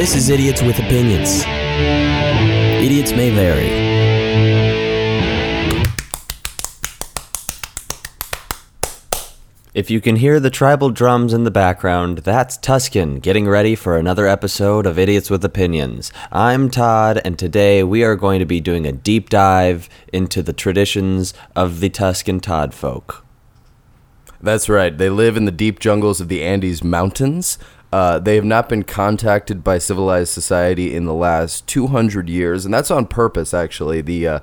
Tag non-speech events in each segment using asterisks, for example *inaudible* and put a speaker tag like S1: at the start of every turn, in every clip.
S1: This is Idiots with Opinions. Idiots may vary. If you can hear the tribal drums in the background, that's Tuscan getting ready for another episode of Idiots with Opinions. I'm Todd, and today we are going to be doing a deep dive into the traditions of the Tuscan Todd folk.
S2: That's right. They live in the deep jungles of the Andes Mountains. Uh, they have not been contacted by civilized society in the last 200 years, and that's on purpose. Actually, the uh,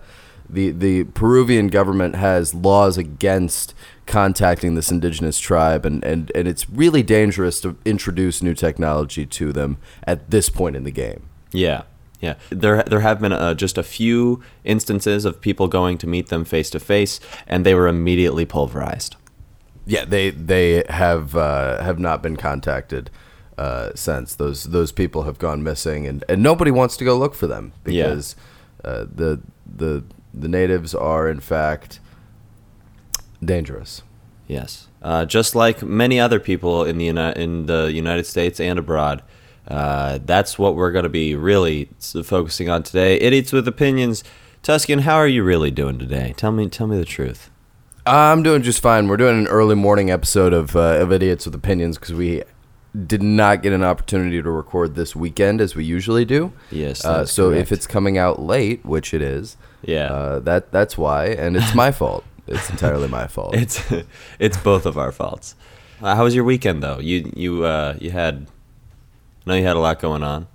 S2: the the Peruvian government has laws against contacting this indigenous tribe, and, and, and it's really dangerous to introduce new technology to them at this point in the game.
S1: Yeah. Yeah, there there have been uh, just a few instances of people going to meet them face to face, and they were immediately pulverized.
S2: Yeah, they they have uh, have not been contacted uh, since. Those those people have gone missing, and, and nobody wants to go look for them because uh, the the the natives are in fact dangerous.
S1: Yes, uh, just like many other people in the Uni- in the United States and abroad. Uh, that's what we're going to be really focusing on today. Idiots with opinions. Tuscan, how are you really doing today? Tell me, tell me the truth.
S2: I'm doing just fine. We're doing an early morning episode of uh, of Idiots with Opinions because we did not get an opportunity to record this weekend as we usually do.
S1: Yes,
S2: Uh, so
S1: correct.
S2: if it's coming out late, which it is,
S1: Yeah.
S2: uh, that that's why, and it's my *laughs* fault. It's entirely my fault.
S1: It's *laughs* it's both of our faults. Uh, how was your weekend though? You you uh, you had, I know you had a lot going on.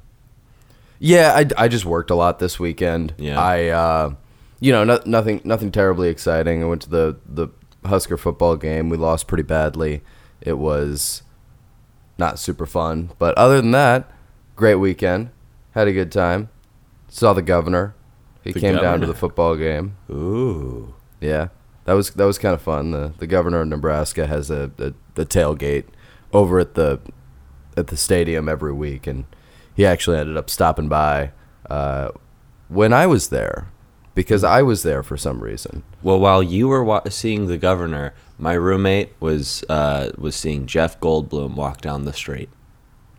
S2: Yeah, I, I just worked a lot this weekend.
S1: Yeah.
S2: I, uh, you know, no, nothing nothing terribly exciting. I went to the the Husker football game. We lost pretty badly. It was not super fun, but other than that, great weekend. Had a good time. Saw the governor. He
S1: The
S2: came down to
S1: governor.
S2: the football game.
S1: Ooh.
S2: Yeah, that was that was kind of fun. The the governor of Nebraska has a, a the tailgate over at the at the stadium every week, and he actually ended up stopping by uh, when I was there because I was there for some reason.
S1: Well, while you were wa- seeing the governor, my roommate was uh, was seeing Jeff Goldblum walk down the street.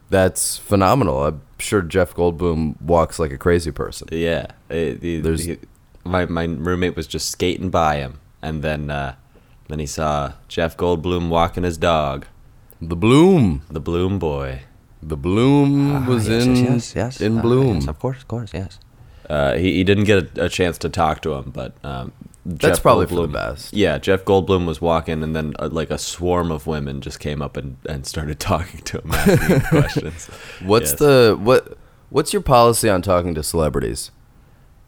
S2: That's phenomenal. I'm sure Jeff Goldblum walks like a crazy person.
S1: Yeah, it- he-
S2: There's-
S1: he- my my roommate was just skating by him, and then uh, then he saw Jeff Goldblum walking his dog,
S2: The bloom,
S1: the Bloom boy.
S2: the bloom was in in
S1: Uh,
S2: bloom.
S1: yes, of course, of course, yes. Uh, he, he didn't get a, a chance to talk to him, but um,
S2: That's
S1: Jeff
S2: probably for the best.
S1: Yeah, Jeff Goldblum was walking, and then uh, like a swarm of women just came up and, and started talking to him, asking him *laughs* questions.
S2: What's
S1: Yes.
S2: the what? What's your policy on talking to celebrities?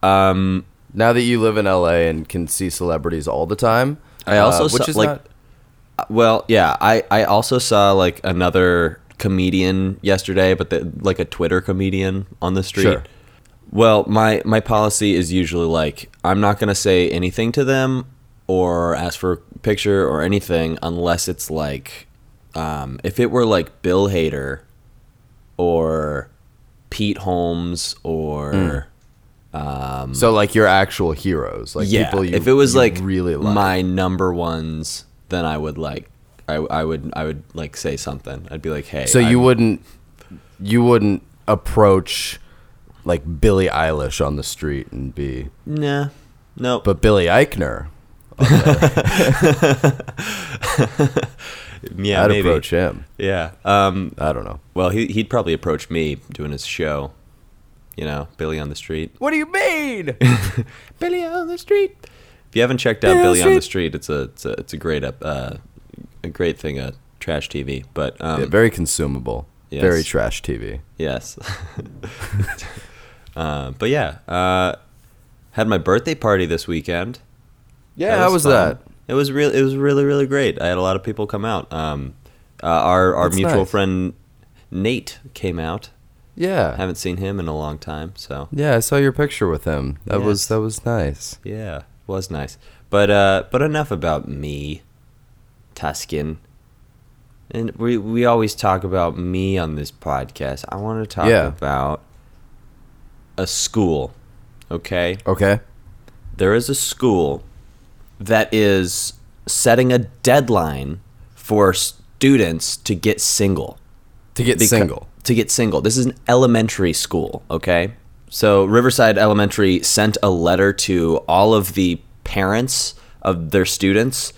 S1: Um,
S2: Now that you live in LA and can see celebrities all the time,
S1: I also
S2: uh, which
S1: saw,
S2: is
S1: like,
S2: not
S1: uh, well, yeah, I, I also saw like another comedian yesterday, but the, like a Twitter comedian on the street.
S2: Sure.
S1: Well, my my policy is usually like I'm not gonna say anything to them or ask for a picture or anything unless it's like um, if it were like Bill Hader or Pete Holmes or um,
S2: so like your actual heroes, like
S1: yeah,
S2: people you
S1: if it was like
S2: really like.
S1: my number ones, then I would like I, I would I would like say something. I'd be like, hey.
S2: so you
S1: I'm-
S2: wouldn't you wouldn't approach like Billie Eilish on the street and be,
S1: nah, no.
S2: but Billy Eichner, *laughs*
S1: yeah,
S2: I'd
S1: maybe.
S2: approach him.
S1: Yeah. Um.
S2: I don't know.
S1: Well, he he'd probably approach me doing his show. You know, Billy on the street.
S2: What do you mean? *laughs*
S1: Billy on the street. If you haven't checked out
S2: Billy on
S1: Billy
S2: the
S1: on the street, it's a it's a it's a great up uh, a great thing uh trash TV. But um,
S2: Yeah, very consumable.
S1: Yes.
S2: Very trash TV.
S1: Yes. *laughs* uh, but yeah, uh, had my birthday party this weekend.
S2: Yeah, how was
S1: fun.
S2: that?
S1: It was real. It was really really great. I had a lot of people come out. Um, uh, our our
S2: That's
S1: mutual
S2: nice.
S1: friend Nate came out.
S2: Yeah.
S1: Haven't seen him in a long time, so
S2: Yeah, I saw your picture with him. That was that was nice.
S1: yeah, was nice. But uh, but enough about me, Tuscan. And we we always talk about me on this podcast. I want to talk
S2: Yeah.
S1: about a school. Okay,
S2: Okay.
S1: there is a school that is setting a deadline for students to get single.
S2: To get
S1: Beca-
S2: single.
S1: to get single. This is an elementary school, okay? So Riverside Elementary sent a letter to all of the parents of their students.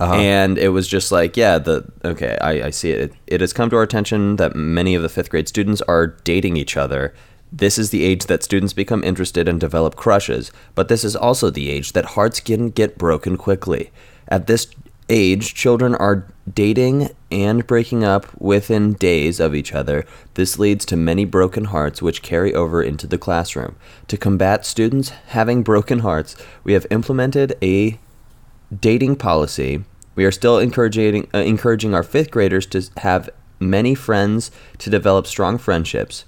S1: Uh-huh. And it was just like, yeah, the okay, I, I see it. it. It has come to our attention that many of the fifth grade students are dating each other. This is the age that students become interested and develop crushes, but this is also the age that hearts can get broken quickly. At this age, children are dating and breaking up within days of each other. This leads to many broken hearts, which carry over into the classroom. To combat students having broken hearts, we have implemented a dating policy. We are still encouraging uh, encouraging our fifth graders to have many friends to develop strong friendships.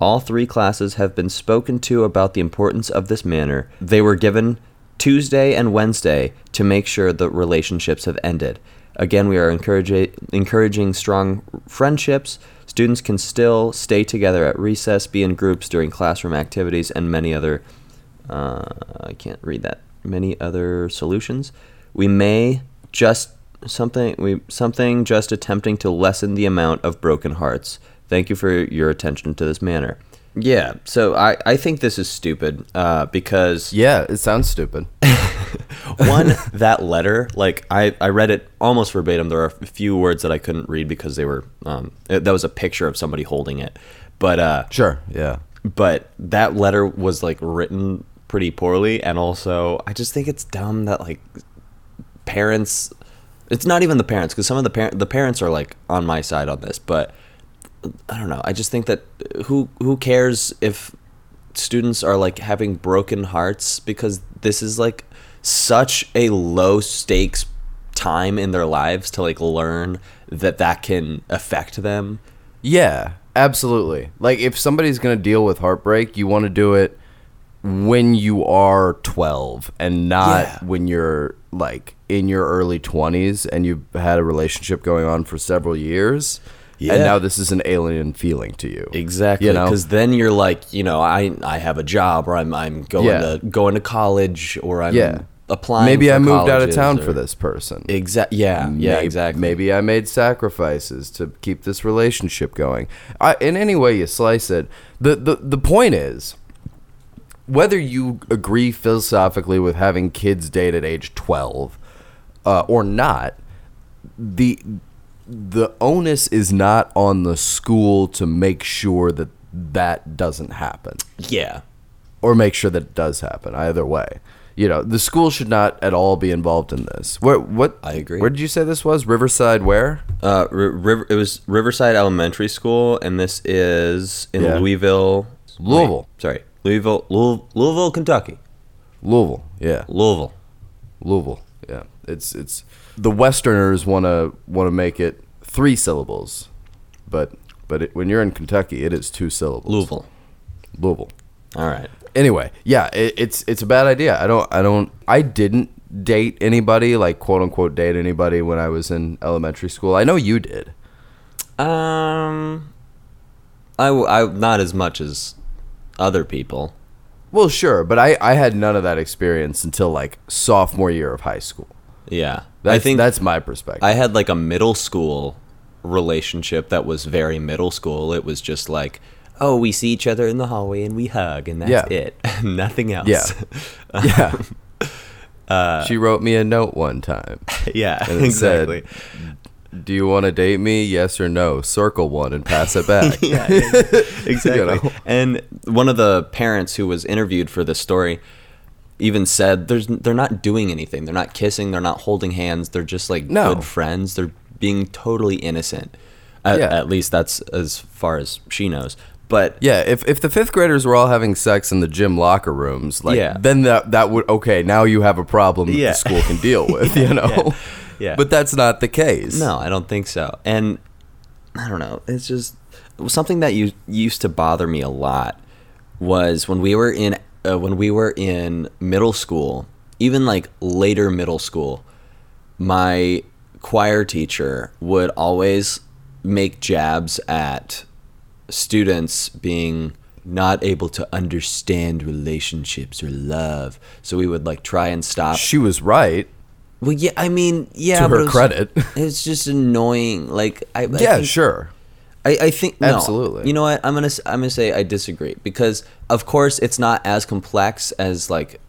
S1: All three classes have been spoken to about the importance of this manner. They were given Tuesday and Wednesday to make sure the relationships have ended. Again, we are encouraging encouraging strong friendships. Students can still stay together at recess, be in groups during classroom activities, and many other. Uh, I can't read that. Many other solutions. We may just something we something just attempting to lessen the amount of broken hearts. Thank you for your attention to this manner. Yeah, so I, I think this is stupid uh, because
S2: Yeah, it sounds stupid. *laughs*
S1: one that letter like I, I read it almost verbatim there are a few words that i couldn't read because they were um, it, that was a picture of somebody holding it but uh
S2: Sure. Yeah.
S1: but that letter was like written pretty poorly and also i just think it's dumb that like parents it's not even the parents because some of the parent the parents are like on my side on this but i don't know i just think that uh, who who cares if students are like having broken hearts because this is like such a low stakes time in their lives to like learn that that can affect them
S2: Yeah, absolutely. Like if somebody's going to deal with heartbreak, you want to do it when you are 12 and not
S1: Yeah.
S2: when you're like in your early 20s and you've had a relationship going on for several years.
S1: Yeah.
S2: And now this is an alien feeling to you.
S1: Exactly,
S2: You know?
S1: because then you're like, you know, I I have a job, or I'm I'm going
S2: Yeah.
S1: to going to college, or I'm
S2: Yeah.
S1: applying.
S2: Maybe I moved out of town
S1: or-
S2: for this person.
S1: Exactly. Yeah. Yeah.
S2: Maybe-
S1: exactly.
S2: Maybe I made sacrifices to keep this relationship going. I, in any way you slice it, the, the the point is whether you agree philosophically with having kids date at age twelve uh, or not. The the onus is not on the school to make sure that that doesn't happen
S1: Yeah.
S2: or make sure that it does happen. Either way, you know, the school should not at all be involved in this. Where what?
S1: I agree.
S2: Where did you say this was? Riverside? Where?
S1: Uh, Ri- River. It was Riverside Elementary School, and this is in
S2: Yeah.
S1: Louisville.
S2: Louisville.
S1: wait, sorry, Louisville, Louisville, Louisville, Kentucky.
S2: Louisville. Yeah,
S1: Louisville.
S2: Louisville. Yeah, it's it's the Westerners want to want to make it three syllables, but but it, when you're in Kentucky, it is two syllables.
S1: Louisville.
S2: Louisville.
S1: All right.
S2: Anyway, yeah, it, it's it's a bad idea. I don't I don't I didn't date anybody like quote unquote date anybody when I was in elementary school. I know you did.
S1: Um, I, I not as much as other people.
S2: Well, sure, but I, I had none of that experience until like sophomore year of high school.
S1: Yeah,
S2: That's,
S1: I think
S2: that's my perspective.
S1: I had like a middle school relationship that was very middle school. It was just like, oh, we see each other in the hallway and we hug, and that's
S2: Yeah.
S1: it. *laughs* Nothing else.
S2: Yeah. *laughs* yeah. Um, uh, she wrote me a note one time. *laughs*
S1: yeah,
S2: And it said. Do you want to date me? Yes or no? Circle one and pass it back.
S1: yeah, exactly.
S2: You know?
S1: And one of the parents who was interviewed for this story even said there's they're not doing anything. They're not kissing. They're not holding hands. They're just like
S2: No.
S1: good friends. They're being totally innocent. At,
S2: Yeah.
S1: at least that's as far as she knows. But
S2: Yeah, if, if the fifth graders were all having sex in the gym locker rooms, like
S1: Yeah.
S2: then that that would okay. Now you have a problem that
S1: Yeah.
S2: the school can deal *laughs* with, you know.
S1: yeah.
S2: But that's not the case.
S1: No, I don't think so. And I don't know. It's just something that you used to bother me a lot was when we were in uh, when we were in middle school, even like later middle school. My choir teacher would always make jabs at students being not able to understand relationships or love. So we would like try and stop
S2: She was right.
S1: well, yeah, I mean, yeah,
S2: To her
S1: it was-
S2: credit. *laughs*
S1: it's just annoying. Like, I, I
S2: yeah, sure.
S1: I, I think no.
S2: Absolutely.
S1: You know what? I'm gonna I'm gonna say I disagree because of course it's not as complex as like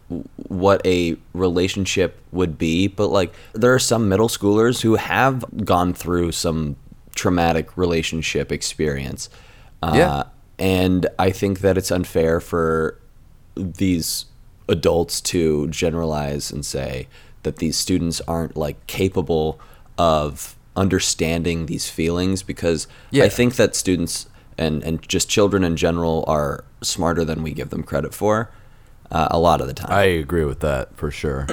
S1: what a relationship would be, but like there are some middle schoolers who have gone through some traumatic relationship experience. Uh,
S2: Yeah.
S1: And I think that it's unfair for these adults to generalize and say that these students aren't like capable of understanding these feelings because
S2: Yeah.
S1: I think that students and, and just children in general are smarter than we give them credit for uh, a lot of the time.
S2: I agree with that for sure.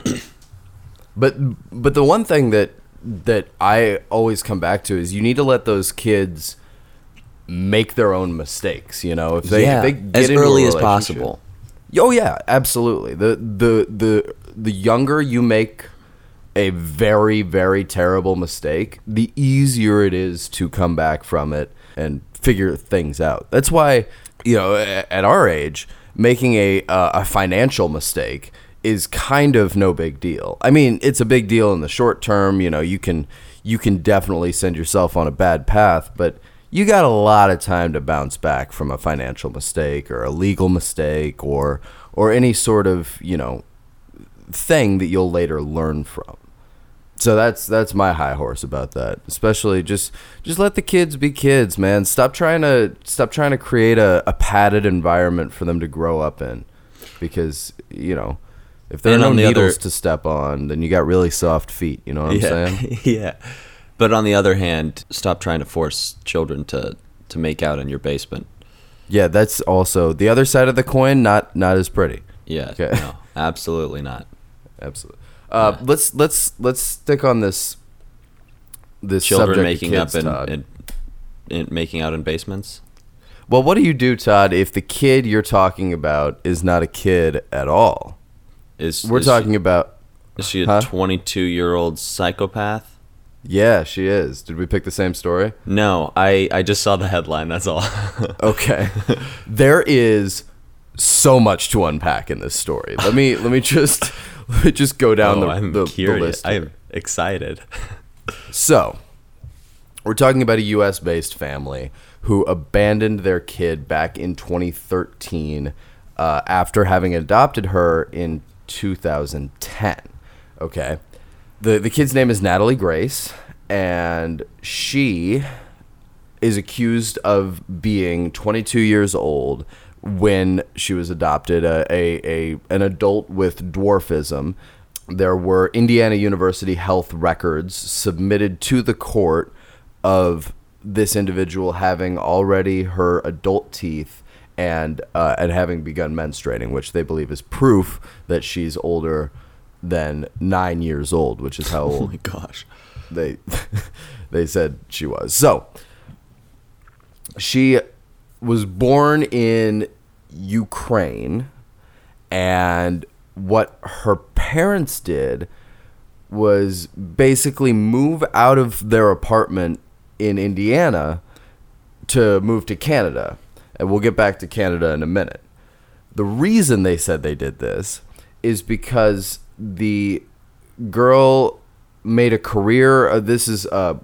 S2: *clears throat* but but the one thing that that I always come back to is you need to let those kids make their own mistakes. You know, if they,
S1: yeah,
S2: if they get
S1: as early as possible.
S2: Oh yeah, absolutely. The the the the younger you make a very very terrible mistake, the easier it is to come back from it and figure things out. That's why you know at our age, making a uh, a financial mistake is kind of no big deal. I mean, it's a big deal in the short term. You know, you can you can definitely send yourself on a bad path, but you got a lot of time to bounce back from a financial mistake or a legal mistake or or any sort of you know thing that you'll later learn from so that's that's my high horse about that especially just just let the kids be kids man stop trying to stop trying to create a, a padded environment for them to grow up in because you know if there are
S1: And
S2: no
S1: on the
S2: needles
S1: other-
S2: to step on then you got really soft feet you know what i'm
S1: yeah.
S2: saying *laughs*
S1: yeah. But on the other hand, stop trying to force children to, to make out in your basement.
S2: yeah that's also the other side of the coin not not as pretty
S1: Yeah.
S2: Okay.
S1: No, absolutely not. *laughs*
S2: absolutely uh, let's let's let's stick on this this
S1: Children making
S2: kids,
S1: up in, in making out in basements.
S2: well what do you do todd if the kid you're talking about is not a kid at all
S1: Is
S2: we're
S1: is
S2: talking
S1: She,
S2: about
S1: is she a
S2: Huh?
S1: 22 year old psychopath?
S2: yeah she is did we pick the same story
S1: No, I I just saw the headline. That's all. *laughs*
S2: okay there is so much to unpack in this story let me let me just *laughs* *laughs* just go down the,
S1: oh, I'm
S2: the, the list.
S1: I'm excited. *laughs*
S2: So, we're talking about a US based family who abandoned their kid back in 2013 uh, after having adopted her in 2010. Okay. The, the kid's name is Natalie Grace, and she is accused of being 22 years old when she was adopted, a, a, a an adult with dwarfism. There were Indiana University health records submitted to the court of this individual having already her adult teeth and uh, and having begun menstruating, which they believe is proof that she's older than nine years old, which is how old. *laughs*
S1: Oh
S2: old
S1: my gosh.
S2: they *laughs* they said she was. So she was born in Ukraine and what her parents did was basically move out of their apartment in Indiana to move to Canada. And we'll get back to Canada in a minute. The reason they said they did this is because the girl made a career. Uh, this is a,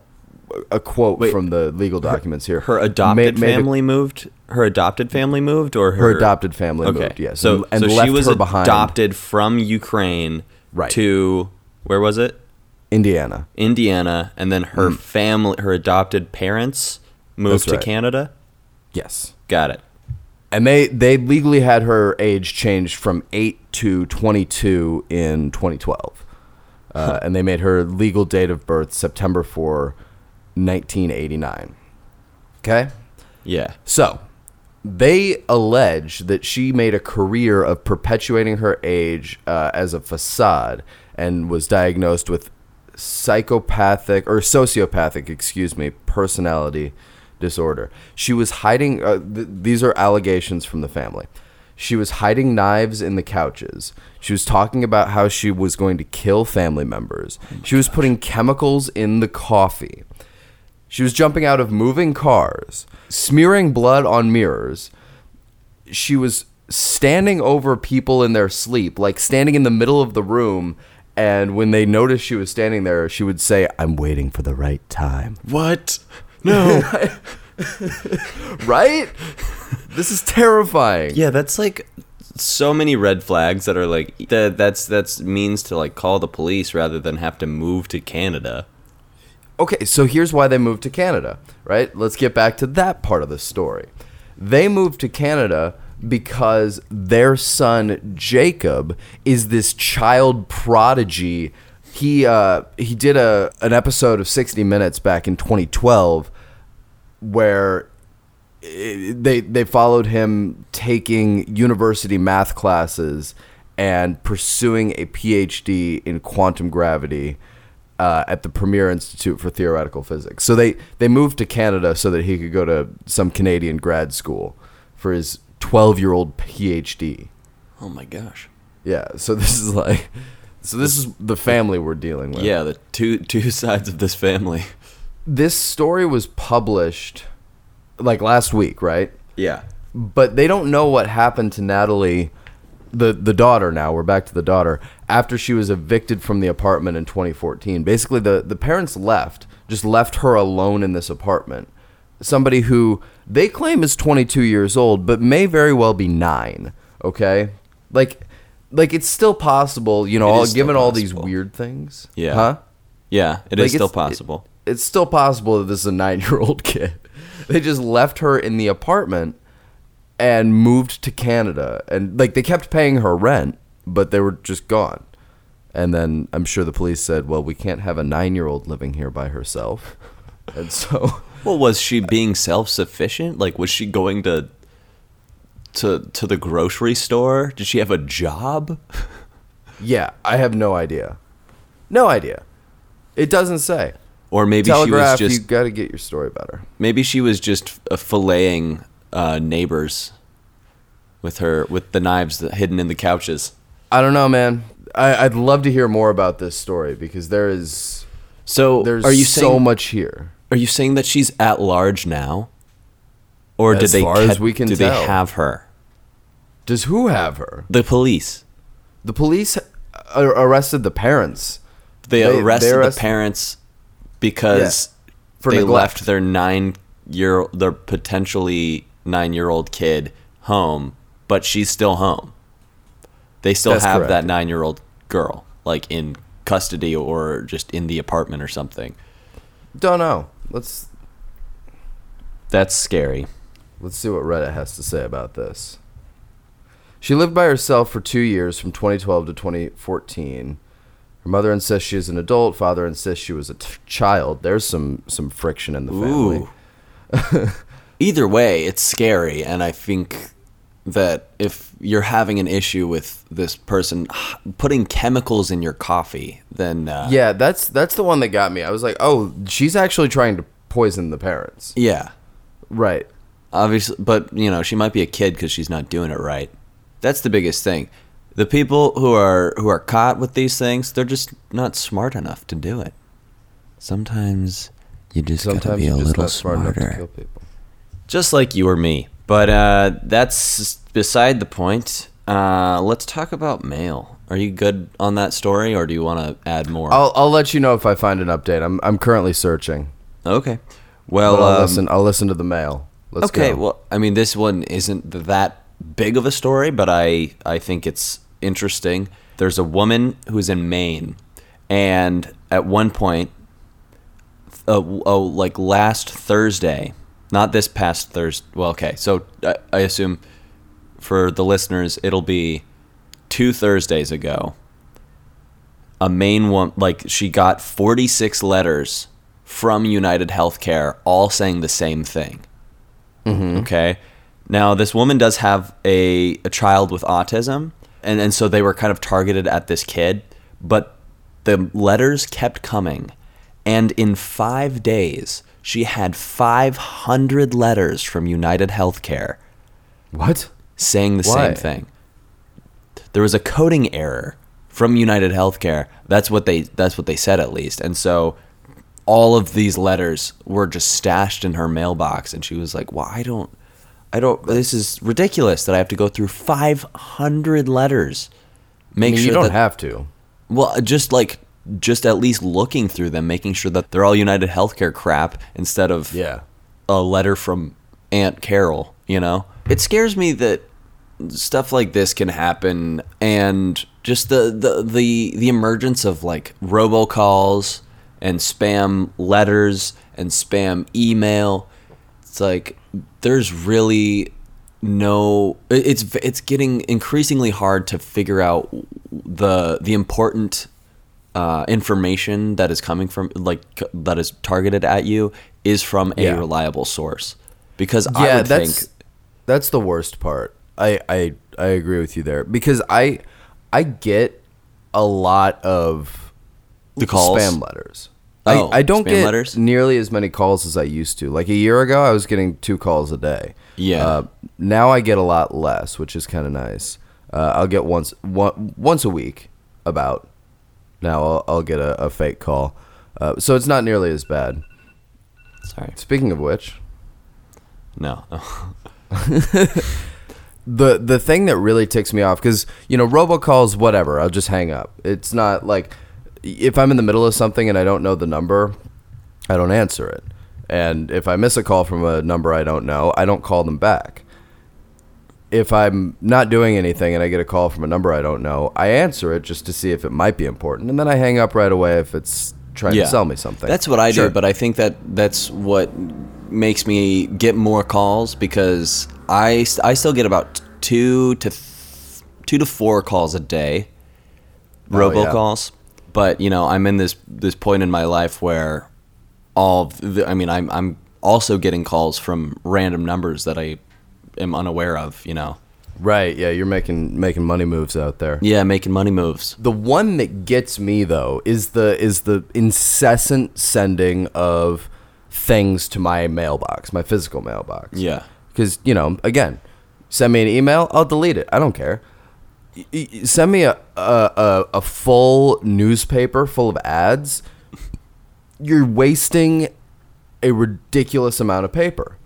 S2: a quote
S1: Wait,
S2: from the legal documents here.
S1: Her adopted
S2: Ma- made a-
S1: family moved. Her adopted family moved, or her,
S2: her adopted family
S1: Okay,
S2: moved. Yes,
S1: So
S2: and, and
S1: so
S2: left
S1: she was
S2: her behind
S1: adopted from Ukraine
S2: Right.
S1: to where was it?
S2: Indiana.
S1: Indiana, and then her family, her adopted parents moved
S2: Mm. That's
S1: to
S2: right.
S1: Canada.
S2: Yes.
S1: Got it.
S2: And they they legally had her age changed from 8 to 22 in 2012. Uh, and they made her legal date of birth September 4, 1989. Okay?
S1: Yeah.
S2: So, they allege that she made a career of perpetuating her age uh, as a facade and was diagnosed with psychopathic or sociopathic, excuse me, personality disorder. She was hiding, uh, th- these are allegations from the family. She was hiding knives in the couches. She was talking about how she was going to kill family members. she was putting chemicals in the coffee. She was jumping out of moving cars, smearing blood on mirrors. She was standing over people in their sleep, like standing in the middle of the room. And when they noticed she was standing there, she would say, I'm waiting for the right time.
S1: What? No. *laughs*
S2: right? This is terrifying.
S1: Yeah, that's like so many red flags that are like that. That's that's means to like call the police rather than have to move to Canada.
S2: Okay, so here's why they moved to Canada, right? Let's get back to that part of the story. They moved to Canada because their son Jacob is this child prodigy. He uh, he did a an episode of 60 Minutes back in 2012 where i- they they followed him taking university math classes and pursuing a PhD in quantum gravity uh, at the Perimeter Institute for Theoretical Physics. So they they moved to Canada so that he could go to some Canadian grad school for his 12 year old PhD.
S1: Oh my gosh.
S2: Yeah. So *laughs* this is like. So this is the family we're dealing with.
S1: Yeah, the two two sides of this family.
S2: This story was published like last week, right?
S1: Yeah.
S2: but they don't know what happened to Natalie, the the daughter. Now we're back to the daughter after she was evicted from the apartment in 2014. Basically, the the parents left, just left her alone in this apartment. Somebody who they claim is 22 years old, but may very well be nine. Okay, like like it's still possible, you know, all,
S1: is
S2: given all these weird things.
S1: Yeah.
S2: Huh?
S1: Yeah, it is
S2: Like,
S1: still possible.
S2: It, it's still possible that this is a nine year old *laughs* kid. They just left her in the apartment and moved to Canada. And like they kept paying her rent, but they were just gone. And then I'm sure the police said, well, we can't have a nine year old living here by herself. *laughs* And so, *laughs*
S1: well, was she being self-sufficient? Like was she going to to to the grocery store? Did she have a job? *laughs*
S2: yeah, I have no idea. No idea. It doesn't say.
S1: Or maybe
S2: Telegraph,
S1: she was just you
S2: got to get your story better.
S1: maybe she was just uh, filleting uh, neighbors with her with the knives hidden in the couches.
S2: I don't know, man. I, I'd love to hear more about this story because there is
S1: So
S2: there's
S1: are you
S2: so
S1: saying
S2: much here.
S1: Are you saying that she's at large now, or did
S2: As
S1: they
S2: far as we can
S1: do
S2: tell.
S1: they have her?
S2: Does who have her?
S1: The police.
S2: The police arrested the parents
S1: They,
S2: They- they
S1: arrested
S2: arrest-
S1: the parents because
S2: for
S1: they
S2: neglect.
S1: left their nine year their potentially nine year old kid home, but she's still home. They still
S2: That's
S1: have
S2: correct.
S1: that nine year old girl, like in custody or just in the apartment or something.
S2: Don't know. Let's
S1: That's scary.
S2: let's see what Reddit has to say about this. She lived by herself for two years, from 2012 to 2014. Her mother insists she is an adult. Father insists she was a t- child. There's some some friction in the family. *laughs*
S1: Either way, it's scary, and I think that if you're having an issue with this person putting chemicals in your coffee, then uh,
S2: Yeah, that's that's the one that got me. I was like, oh, she's actually trying to poison the parents.
S1: yeah,
S2: Right.
S1: obviously, but you know, she might be a kid because she's not doing it right. That's the biggest thing. The people who are who are caught with these things, they're just not smart enough to do it. Sometimes you just gotta be a little
S2: not smart to
S1: smarter.
S2: kill people.
S1: Just like you or me. But uh, that's beside the point. Uh, let's talk about mail. Are you good on that story, or do you want to add more?
S2: I'll I'll let you know if I find an update. I'm I'm currently searching.
S1: okay. Well,
S2: I'll
S1: um,
S2: listen. I'll listen to the mail. Let's
S1: okay.
S2: go.
S1: Well, I mean, this one isn't that big of a story, but I I think it's interesting. There's a woman who's in Maine, and at one point, uh, oh, like last Thursday, not this past Thursday. Well, okay. So I, I assume for the listeners, it'll be two Thursdays ago. A main one, like she got 46 letters from United Healthcare, all saying the same thing. Mm-hmm. Okay. Now, this woman does have a, a child with autism, and, and so they were kind of targeted at this kid, but the letters kept coming. And in five days, she had 500 letters from United Healthcare
S2: what?
S1: saying the
S2: Why?
S1: same thing. There was a coding error from United Healthcare. That's what they that's what they said at least. And so all of these letters were just stashed in her mailbox and she was like, "Well, I don't I don't this is ridiculous that I have to go through 500 letters."
S2: I
S1: Make
S2: mean,
S1: sure
S2: you don't
S1: that,
S2: have to.
S1: well, just like just at least looking through them, making sure that they're all United Healthcare crap instead of
S2: Yeah.
S1: a letter from Aunt Carol, you know? It scares me that stuff like this can happen and just the the the, the emergence of like robocalls and spam letters and spam email. It's like there's really no it's it's getting increasingly hard to figure out the the important uh, information that is coming from like c- that is targeted at you is from a
S2: Yeah.
S1: reliable source because I would
S2: that's
S1: think
S2: that's the worst part. I, I I agree with you there because I I get a lot of
S1: The calls?
S2: spam letters.
S1: Oh,
S2: I, I don't get
S1: letters?
S2: nearly as many calls as I used to. Like a year ago, I was getting two calls a day.
S1: Yeah.
S2: Uh, now I get a lot less, which is kind of nice. Uh, I'll get once one, once a week about. Now I'll, I'll get a, a fake call, uh, so it's not nearly as bad.
S1: sorry.
S2: Speaking of which,
S1: no. *laughs*
S2: The the thing that really ticks me off because you know robocalls whatever i'll just hang up. It's not like if i'm in the middle of something and i don't know the number i don't answer it. And if i miss a call from a number i don't know i don't call them back if i'm not doing anything and i get a call from a number i don't know i answer it just to see if it might be important and then i hang up right away if it's trying to sell me something
S1: That's what I
S2: Sure.
S1: do, but I think that that's what makes me get more calls because I, I still get about two to th- two to four calls a day,
S2: Oh, yeah.
S1: robocalls. But you know, I'm in this this point in my life where all the, I mean, I'm I'm also getting calls from random numbers that I am unaware of. You know,
S2: right yeah you're making making money moves out there
S1: yeah, making money moves.
S2: The one that gets me though is the is the incessant sending of things to my mailbox, my physical mailbox.
S1: Yeah.
S2: Because you know, again, send me an email, I'll delete it. I don't care. Send me a, a, a full newspaper full of ads. You're wasting a ridiculous amount of paper.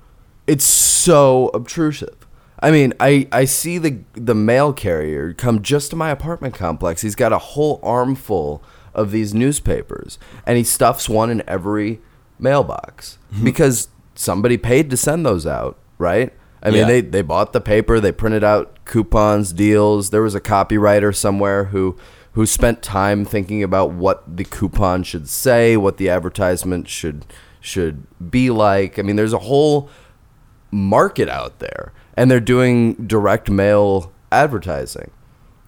S2: It's so obtrusive. I mean, I, I see the the mail carrier come just to my apartment complex. He's got a whole armful of these newspapers, and he stuffs one in every mailbox mm-hmm. because somebody paid to send those out, right? I mean,
S1: Yeah.
S2: they they bought the paper, they printed out coupons, deals. There was a copywriter somewhere who who spent time thinking about what the coupon should say, what the advertisement should should be like. I mean, there's a whole market out there and they're doing direct mail advertising.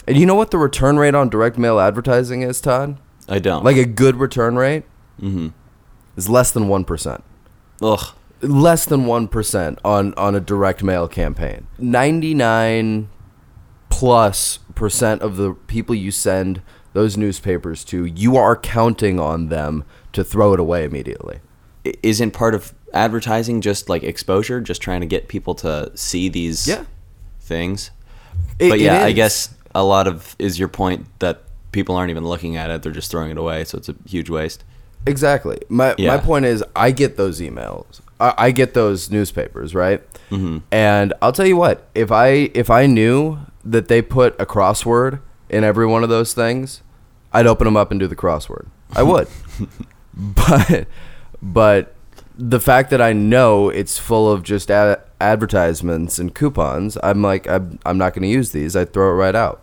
S2: And you know what the return rate on direct mail advertising is, Todd?
S1: I don't
S2: Like a good return rate mm-hmm. is less than 1%.
S1: Ugh.
S2: Less than 1% on, on a direct mail campaign. 99 plus percent of the people you send those newspapers to, you are counting on them to throw it away immediately.
S1: isn't part of advertising just like exposure, just trying to get people to see these
S2: Yeah.
S1: things.
S2: It-
S1: but yeah, I guess a lot of is your point that people aren't even looking at it; they're just throwing it away, so it's a huge waste.
S2: Exactly. My my point is, I get those emails. I, I get those newspapers, right?
S1: Mm-hmm.
S2: And I'll tell you what, if I if I knew that they put a crossword in every one of those things, I'd open them up and do the crossword. I would. *laughs* *laughs* but but the fact that I know it's full of just ad- advertisements and coupons, I'm like, I'm, I'm not going to use these. I throw it right out.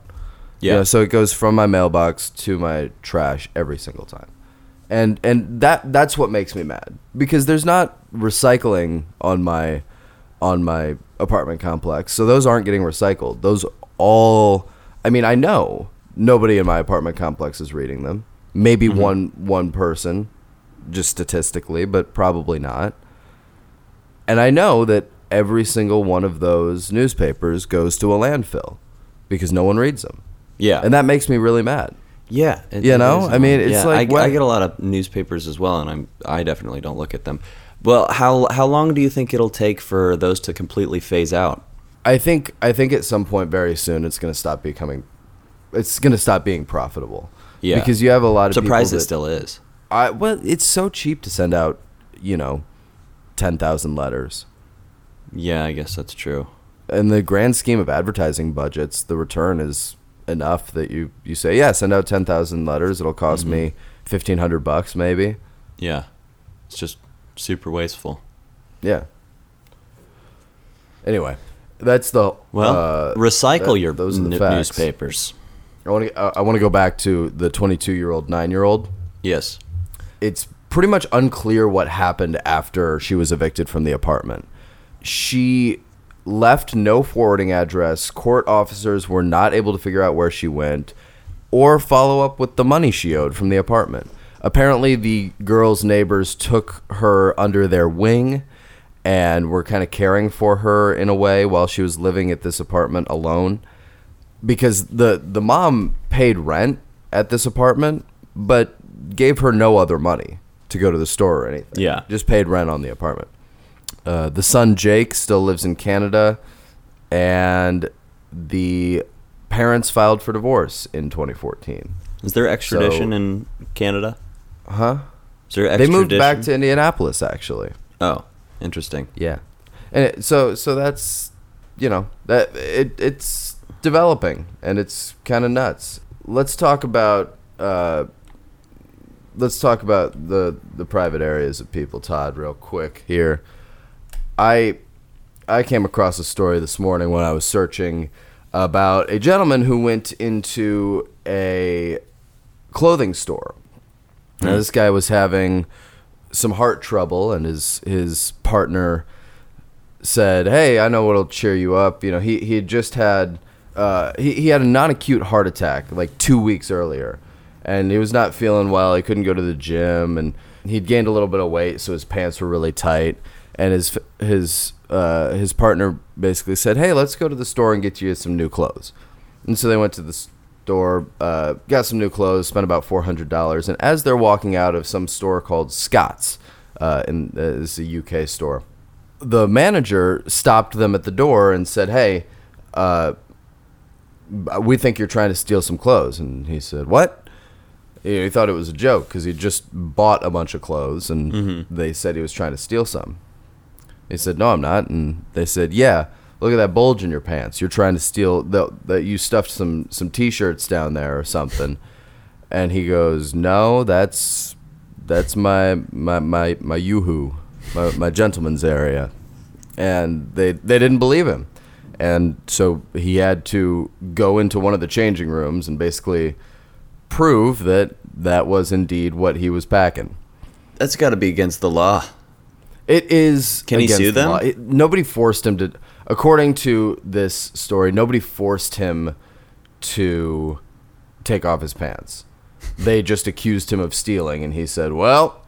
S2: You
S1: Yeah.
S2: know, so it goes from my mailbox to my trash every single time. And and that that's what makes me mad because there's not recycling on my on my apartment complex. So those aren't getting recycled. Those all I mean, I know nobody in my apartment complex is reading them. Maybe mm-hmm. one one person just statistically, but probably not. And I know that every single one of those newspapers goes to a landfill because no one reads them.
S1: Yeah,
S2: And that makes me really mad.
S1: yeah,
S2: You know? I mean, it's
S1: Yeah,
S2: like,
S1: I, I get a lot of newspapers as well, and I'm I definitely don't look at them. Well, how how long do you think it'll take for those to completely phase out?
S2: I think I think at some point very soon it's going to stop becoming it's going to stop being profitable.
S1: Yeah.
S2: Because you have a lot of
S1: Surprised
S2: people
S1: it still is.
S2: I well, it's so cheap to send out, you know, 10,000 letters.
S1: Yeah, I guess that's true.
S2: In the grand scheme of advertising budgets, the return is enough that you you say, "Yeah, send out 10,000 letters. It'll cost
S1: Mm-hmm.
S2: me 1500 bucks maybe."
S1: Yeah, it's just super wasteful.
S2: Yeah. Anyway, that's the
S1: Well,
S2: uh,
S1: recycle
S2: that-
S1: your
S2: those
S1: n- newspapers.
S2: I want to I want to go back to the 22 year old nine year old.
S1: Yes.
S2: It's pretty much unclear what happened after she was evicted from the apartment. She left no forwarding address. Court officers were not able to figure out where she went or follow up with the money she owed from the apartment. Apparently, the girl's neighbors took her under their wing and were kind of caring for her in a way while she was living at this apartment alone because the the mom paid rent at this apartment but gave her no other money to go to the store or anything.
S1: Yeah.
S2: Just paid rent on the apartment. Uh, the son Jake still lives in Canada and the parents filed for divorce in 2014.
S1: Is there extradition
S2: So-
S1: in Canada?
S2: Huh?
S1: Is there
S2: They moved back to Indianapolis actually.
S1: Oh, interesting.
S2: Yeah, and it, so so that's you know that it it's developing and it's kind of nuts. Let's talk about uh, let's talk about the the private areas of people, Todd, real quick here. I I came across a story this morning when I was searching about a gentleman who went into a clothing store. Now, this guy was having some heart trouble, and his his partner said, "Hey, I know what'll cheer you up." You know, he he had just had uh, he he had a non-acute heart attack like two weeks earlier, and he was not feeling well. He couldn't go to the gym, and he'd gained a little bit of weight, so his pants were really tight. And his his uh, his partner basically said, "Hey, let's go to the store and get you some new clothes." And so they went to the store, uh, got some new clothes, spent about four hundred dollars. And as they're walking out of some store called Scott's, uh, in uh, is a UK store, the manager stopped them at the door and said, "Hey, uh, we think you're trying to steal some clothes." And he said, "What?" He he thought it was a joke because he just bought a bunch of clothes, and mm-hmm. they said he was trying to steal some. He said, "No, I'm not." And they said, "Yeah, look at that bulge in your pants. You're trying to steal that. That you stuffed some some t-shirts down there or something." *laughs* And he goes, "No, that's that's my my my my yoo-hoo, my my gentleman's area." And they they didn't believe him, and so he had to go into one of the changing rooms and basically prove that that was indeed what he was packing.
S1: That's got to be against the law.
S2: It is.
S1: Can he sue
S2: the
S1: them?
S2: law. It- nobody forced him to. According to this story, nobody forced him to take off his pants. They just accused him of stealing, and he said, "Well,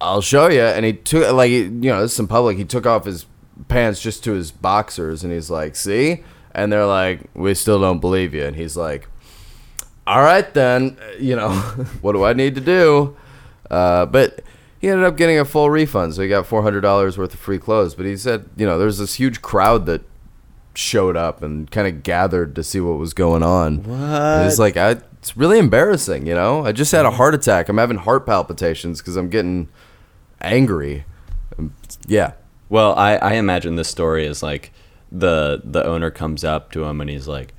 S2: I'll show you." And he took like you know this is in public. He took off his pants just to his boxers, and he's like, "See?" And they're like, "We still don't believe you." And he's like, all right then you know *laughs* what do i need to do? Uh, but he ended up getting a full refund so he got $400 worth of free clothes. But he said you know there's this huge crowd that showed up and kind of gathered to see what was going on.
S1: What?
S2: it's like I, it's really embarrassing you know? I just had a heart attack. I'm having heart palpitations because i'm getting angry. Um, yeah.
S1: Well, I, I imagine this story is like the the owner comes up to him and he's like,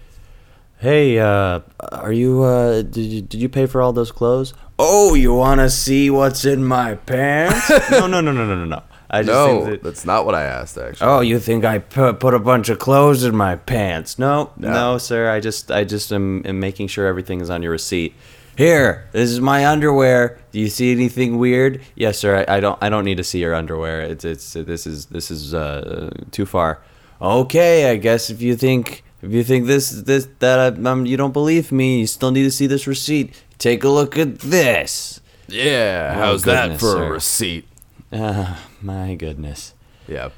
S1: "Hey, uh, are you uh, did you did you pay for all those clothes? Oh, you want to see what's in my pants? *laughs* no, no, no, no, no, no, no. I just
S2: no
S1: think that,
S2: that's not what i asked actually
S1: Oh, you think I put, put a bunch of clothes in my pants? No, no,
S2: No.
S1: sir. I just, I just am, am making sure everything is on your receipt. Here, this is my underwear. Do you see anything weird? Yes, sir. I, I don't, I don't need to see your underwear. It's, it's, this is, this is uh, too far. Okay, I guess if you think, if you think this, this, that, I, um, you don't believe me, you still need to see this receipt. Take a look at this.
S2: yeah
S1: Oh,
S2: how's that for
S1: sir.
S2: a receipt
S1: Ah, my goodness.
S2: Yeah.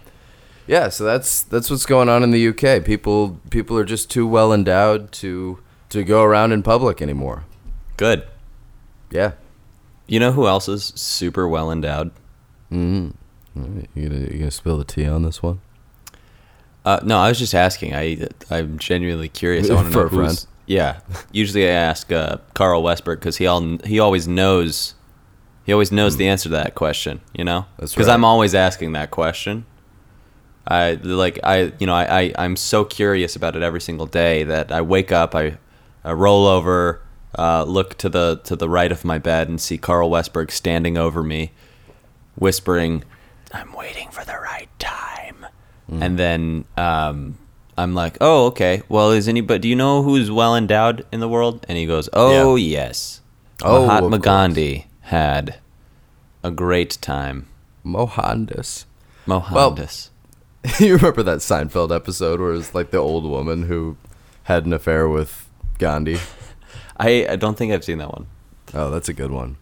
S2: Yeah, so that's that's what's going on in the UK. People people are just too well endowed to to go around in public anymore.
S1: Good.
S2: Yeah.
S1: You know who else is super well endowed?
S2: You gonna you gonna spill the tea on this one?
S1: Uh, no, I was just asking. I I'm genuinely curious. I want to know who's.
S2: friend.
S1: Yeah. Usually I ask uh, Carl Westbrook because he all he always knows. He always knows the answer to that question. You know,
S2: Hmm.
S1: Because
S2: right.
S1: I'm always asking that question. I like I you know I, I I'm so curious about it every single day that I wake up I, I roll over uh, look to the to the right of my bed and see Carl Westbrook standing over me, whispering, "I'm waiting for the right time." And then um, I'm like, oh, okay. Well, is anybody? Do you know who's well endowed in the world? And he goes, oh yes,
S2: Oh,
S1: Mahatma. Gandhi had a great time.
S2: Mohandas.
S1: Mohandas. *laughs*
S2: you remember that Seinfeld episode where it's like the old woman who had an affair with Gandhi? *laughs*
S1: I, I don't think I've seen that one.
S2: Oh, that's a good one.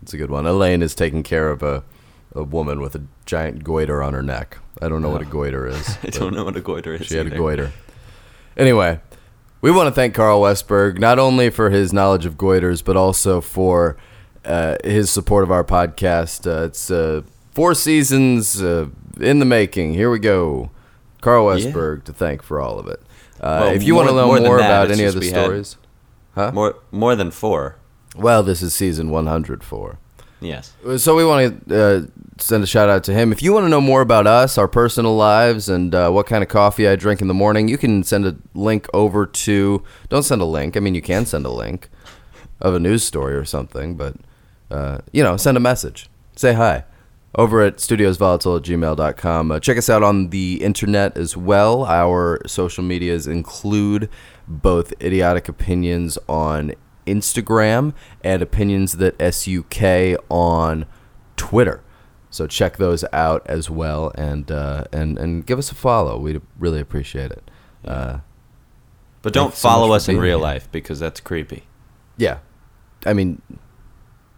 S2: That's a good one. Elaine is taking care of a, a woman with a giant goiter on her neck. I don't know what a goiter is. *laughs*
S1: I don't know what a goiter is.
S2: She had a goiter. Anyway, we want to thank Carl Westberg not only for his knowledge of goiters, but also for uh, his support of our podcast. Uh, it's uh, four seasons uh, in the making. Here we go. Carl
S1: Yeah.
S2: Westberg to thank for all of it. Uh,
S1: Well,
S2: if you want to know
S1: more
S2: more,
S1: that,
S2: about any of the stories, huh?
S1: More more than four.
S2: Well, this is season 104.
S1: Yes.
S2: So we want to uh, send a shout out to him. If you want to know more about us, our personal lives, and uh, what kind of coffee I drink in the morning, you can send a link over to. Don't send a link. I mean, you can send a link of a news story or something, but uh, you know, send a message. Say hi over at studiosvolatile at gmail.com. Uh, check us out on the internet as well. Our social medias include both idiotic opinions on Instagram and opinions that SUK on Twitter. So check those out as well and uh, and and give us a follow. We'd really appreciate it. Uh,
S1: But don't
S2: Thanks so
S1: follow us in real
S2: here.
S1: life because that's creepy.
S2: yeah, I mean,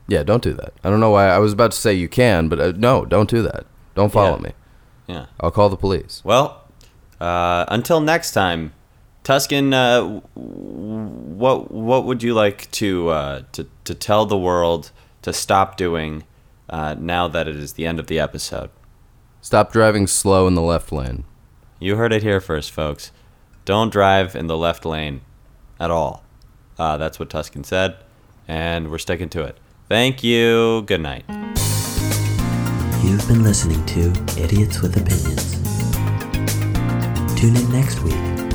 S2: yeah, don't do that. I don't know why I was about to say you can, but uh, no, don't do that. Don't follow
S1: Yeah.
S2: me.
S1: Yeah.
S2: I'll call the police.
S1: Well, uh, until next time, Tuscan, uh, what what would you like to uh, to to tell the world to stop doing uh, now that it is the end of the episode?
S2: Stop driving slow in the left lane.
S1: You heard it here first, folks. Don't drive in the left lane at all. Uh, that's what Tuscan said, and we're sticking to it. Thank you. Good night.
S3: You've been listening to Idiots with Opinions. Tune in next week